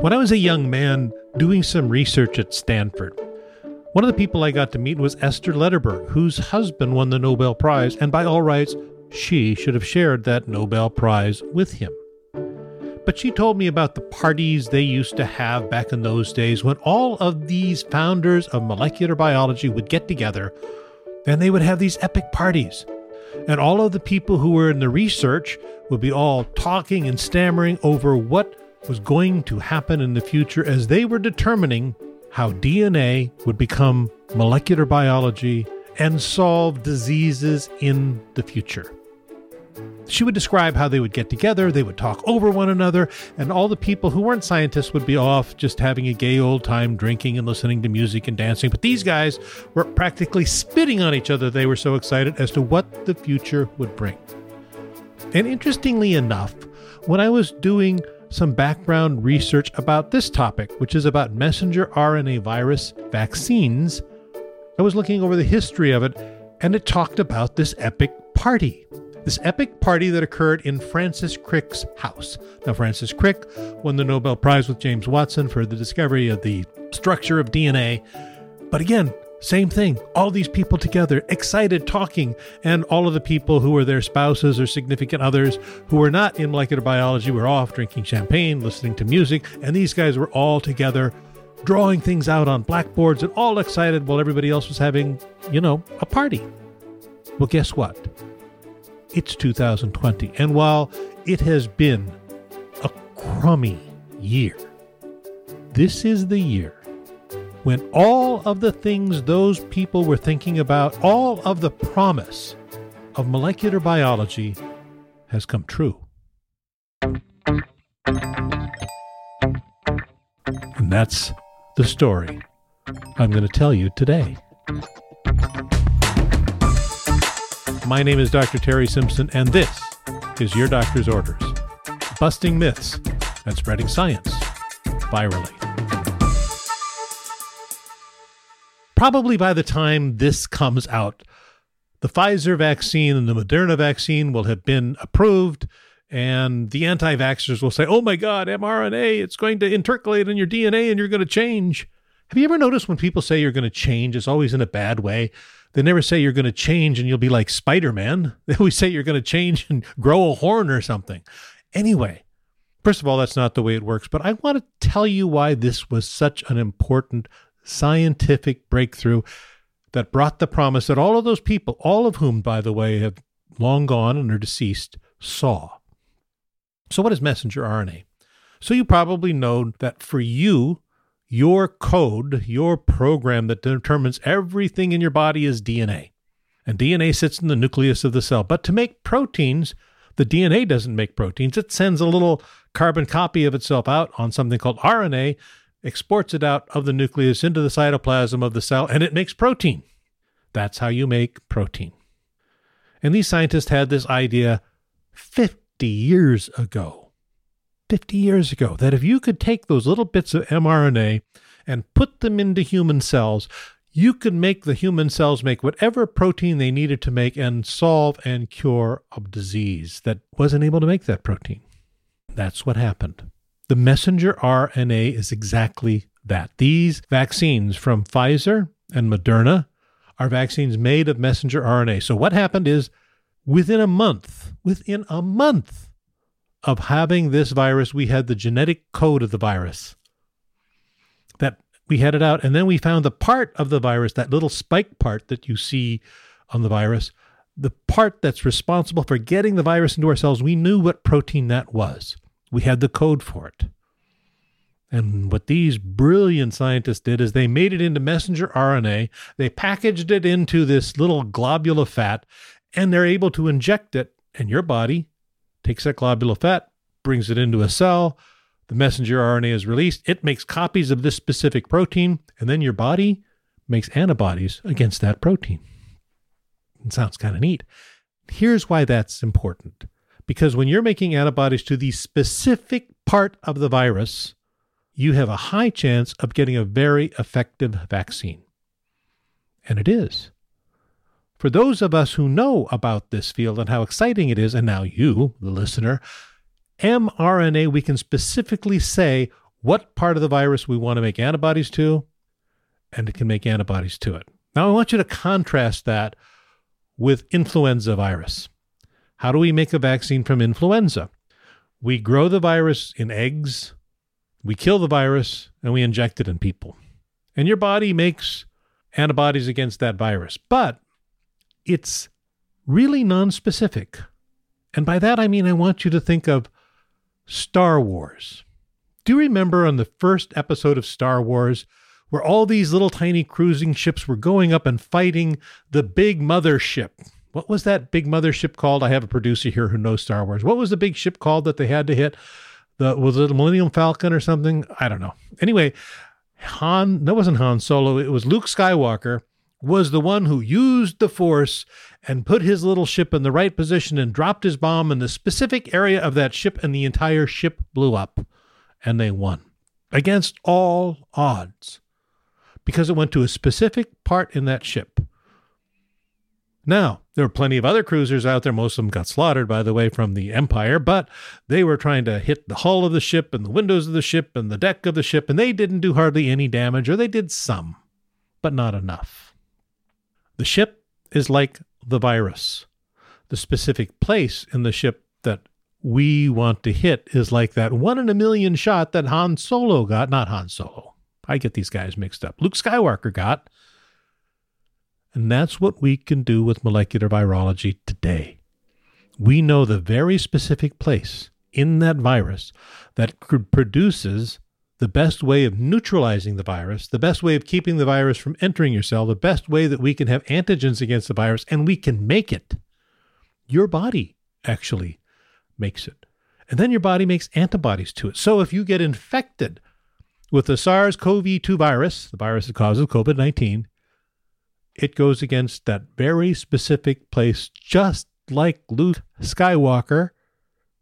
When I was a young man doing some research at Stanford, one of the people I got to meet was Esther Lederberg, whose husband won the Nobel Prize, and by all rights, she should have shared that Nobel Prize with him. But she told me about the parties they used to have back in those days when all of these founders of molecular biology would get together and they would have these epic parties. And all of the people who were in the research would be all talking and stammering over what was going to happen in the future as they were determining how DNA would become molecular biology and solve diseases in the future. She would describe how they would get together, they would talk over one another, and all the people who weren't scientists would be off just having a gay old time drinking and listening to music and dancing. But these guys were practically spitting on each other. They were so excited as to what the future would bring. And interestingly enough, when I was doing some background research about this topic, which is about messenger RNA virus vaccines, I was looking over the history of it, and it talked about this epic party. This epic party that occurred in Francis Crick's house. Now, Francis Crick won the Nobel Prize with James Watson for the discovery of the structure of DNA. But again, same thing. All these people together, excited, talking, and all of the people who were their spouses or significant others who were not in molecular biology were off drinking champagne, listening to music, and these guys were all together drawing things out on blackboards and all excited while everybody else was having, you know, a party. Well, guess what? It's 2020, and while it has been a crummy year, this is the year when all of the things those people were thinking about, all of the promise of molecular biology has come true. And that's the story I'm going to tell you today. My name is Dr. Terry Simpson, and this is Your Doctor's Orders Busting Myths and Spreading Science Virally. Probably by the time this comes out, the Pfizer vaccine and the Moderna vaccine will have been approved, and the anti vaxxers will say, oh my God, mRNA, it's going to intercalate in your DNA and you're going to change. Have you ever noticed when people say you're going to change, it's always in a bad way? They never say you're going to change and you'll be like Spider Man. They always say you're going to change and grow a horn or something. Anyway, first of all, that's not the way it works, but I want to tell you why this was such an important scientific breakthrough that brought the promise that all of those people, all of whom, by the way, have long gone and are deceased, saw. So, what is messenger RNA? So, you probably know that for you, your code, your program that determines everything in your body is DNA. And DNA sits in the nucleus of the cell. But to make proteins, the DNA doesn't make proteins. It sends a little carbon copy of itself out on something called RNA exports it out of the nucleus into the cytoplasm of the cell, and it makes protein. That's how you make protein. And these scientists had this idea 50 years ago. 50 years ago, that if you could take those little bits of mRNA and put them into human cells, you could make the human cells make whatever protein they needed to make and solve and cure a disease that wasn't able to make that protein. That's what happened. The messenger RNA is exactly that. These vaccines from Pfizer and Moderna are vaccines made of messenger RNA. So, what happened is within a month, within a month of having this virus, we had the genetic code of the virus that we had it out. And then we found the part of the virus, that little spike part that you see on the virus, the part that's responsible for getting the virus into our cells. We knew what protein that was. We had the code for it. And what these brilliant scientists did is they made it into messenger RNA, they packaged it into this little globule of fat, and they're able to inject it, and your body takes that globule of fat, brings it into a cell. The messenger RNA is released. It makes copies of this specific protein, and then your body makes antibodies against that protein. It sounds kind of neat. Here's why that's important because when you're making antibodies to the specific part of the virus, you have a high chance of getting a very effective vaccine. And it is. For those of us who know about this field and how exciting it is, and now you, the listener, mRNA, we can specifically say what part of the virus we want to make antibodies to, and it can make antibodies to it. Now, I want you to contrast that with influenza virus. How do we make a vaccine from influenza? We grow the virus in eggs, we kill the virus, and we inject it in people. And your body makes antibodies against that virus. But it's really nonspecific. And by that I mean I want you to think of Star Wars. Do you remember on the first episode of Star Wars where all these little tiny cruising ships were going up and fighting the big mothership? What was that big mothership called? I have a producer here who knows Star Wars. What was the big ship called that they had to hit? The was it the Millennium Falcon or something? I don't know. Anyway, Han, that wasn't Han Solo, it was Luke Skywalker was the one who used the force and put his little ship in the right position and dropped his bomb in the specific area of that ship and the entire ship blew up and they won against all odds because it went to a specific part in that ship. Now, there were plenty of other cruisers out there. Most of them got slaughtered, by the way, from the Empire, but they were trying to hit the hull of the ship and the windows of the ship and the deck of the ship, and they didn't do hardly any damage, or they did some, but not enough. The ship is like the virus. The specific place in the ship that we want to hit is like that one in a million shot that Han Solo got. Not Han Solo. I get these guys mixed up. Luke Skywalker got and that's what we can do with molecular virology today. We know the very specific place in that virus that produces the best way of neutralizing the virus, the best way of keeping the virus from entering your cell, the best way that we can have antigens against the virus, and we can make it. Your body actually makes it. And then your body makes antibodies to it. So if you get infected with the SARS CoV 2 virus, the virus that causes COVID 19, it goes against that very specific place, just like Luke Skywalker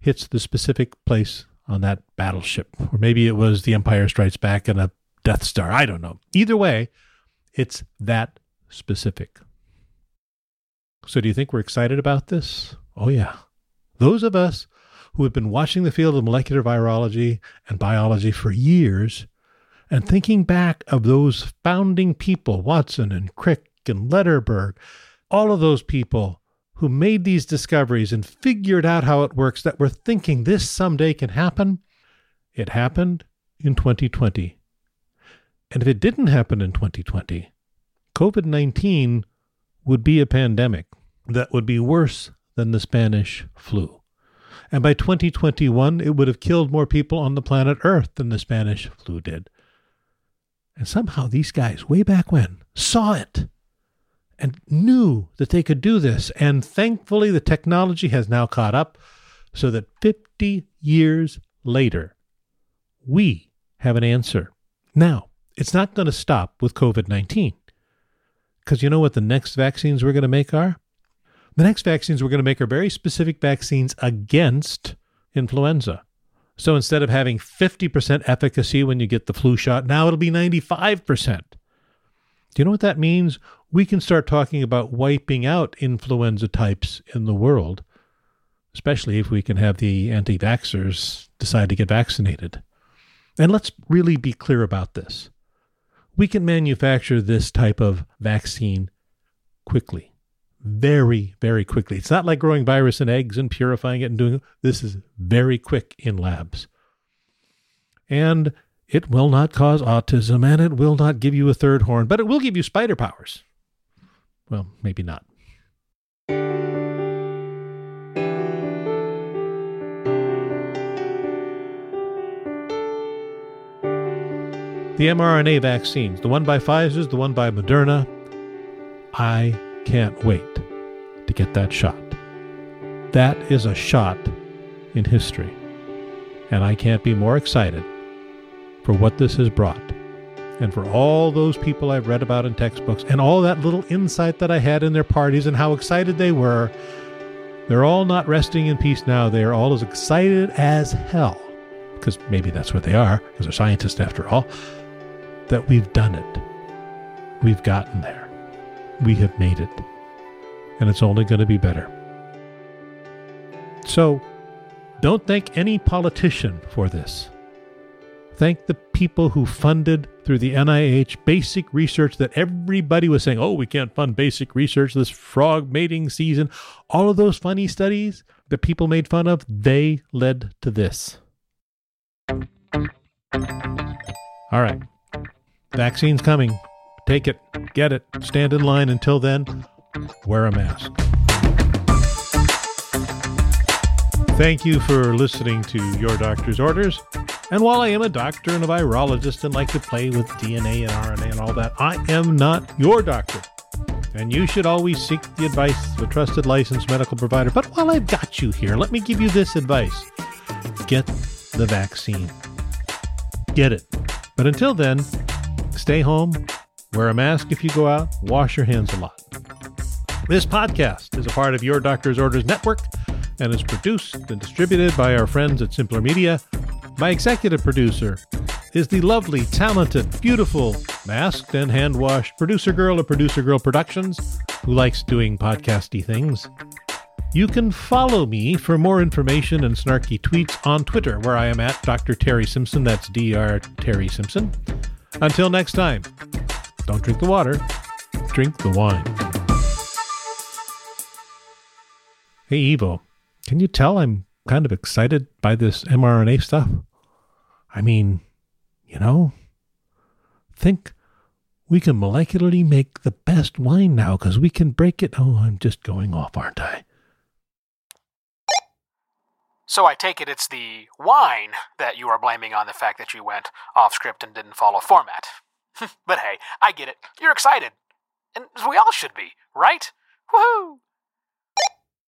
hits the specific place on that battleship. Or maybe it was the Empire Strikes Back and a Death Star. I don't know. Either way, it's that specific. So, do you think we're excited about this? Oh, yeah. Those of us who have been watching the field of molecular virology and biology for years and thinking back of those founding people, Watson and Crick and Lederberg, all of those people who made these discoveries and figured out how it works that were thinking this someday can happen, it happened in 2020. And if it didn't happen in 2020, COVID 19 would be a pandemic that would be worse than the Spanish flu. And by 2021, it would have killed more people on the planet Earth than the Spanish flu did. And somehow these guys, way back when, saw it and knew that they could do this. And thankfully, the technology has now caught up so that 50 years later, we have an answer. Now, it's not going to stop with COVID 19. Because you know what the next vaccines we're going to make are? The next vaccines we're going to make are very specific vaccines against influenza. So instead of having 50% efficacy when you get the flu shot, now it'll be 95%. Do you know what that means? We can start talking about wiping out influenza types in the world, especially if we can have the anti vaxxers decide to get vaccinated. And let's really be clear about this. We can manufacture this type of vaccine quickly, very, very quickly. It's not like growing virus in eggs and purifying it and doing this is very quick in labs. And it will not cause autism and it will not give you a third horn, but it will give you spider powers. Well, maybe not. The mRNA vaccines, the one by Pfizer's, the one by Moderna, I can't wait to get that shot. That is a shot in history. And I can't be more excited for what this has brought, and for all those people I've read about in textbooks, and all that little insight that I had in their parties and how excited they were. They're all not resting in peace now. They are all as excited as hell, because maybe that's what they are, because they're scientists after all, that we've done it. We've gotten there. We have made it. And it's only going to be better. So, don't thank any politician for this. Thank the people who funded through the NIH basic research that everybody was saying, oh, we can't fund basic research this frog mating season. All of those funny studies that people made fun of, they led to this. All right. Vaccine's coming. Take it, get it, stand in line. Until then, wear a mask. Thank you for listening to Your Doctor's Orders. And while I am a doctor and a virologist and like to play with DNA and RNA and all that, I am not your doctor. And you should always seek the advice of a trusted licensed medical provider. But while I've got you here, let me give you this advice get the vaccine. Get it. But until then, stay home, wear a mask if you go out, wash your hands a lot. This podcast is a part of Your Doctor's Orders Network and is produced and distributed by our friends at Simpler Media. My executive producer is the lovely, talented, beautiful, masked and hand washed producer girl of Producer Girl Productions who likes doing podcasty things. You can follow me for more information and snarky tweets on Twitter, where I am at Dr. Terry Simpson. That's Dr. Terry Simpson. Until next time, don't drink the water, drink the wine. Hey, Evo. Can you tell I'm kind of excited by this mRNA stuff? I mean, you know, think we can molecularly make the best wine now because we can break it. Oh, I'm just going off, aren't I? So I take it it's the wine that you are blaming on the fact that you went off script and didn't follow format. but hey, I get it. You're excited. And we all should be, right? Woohoo!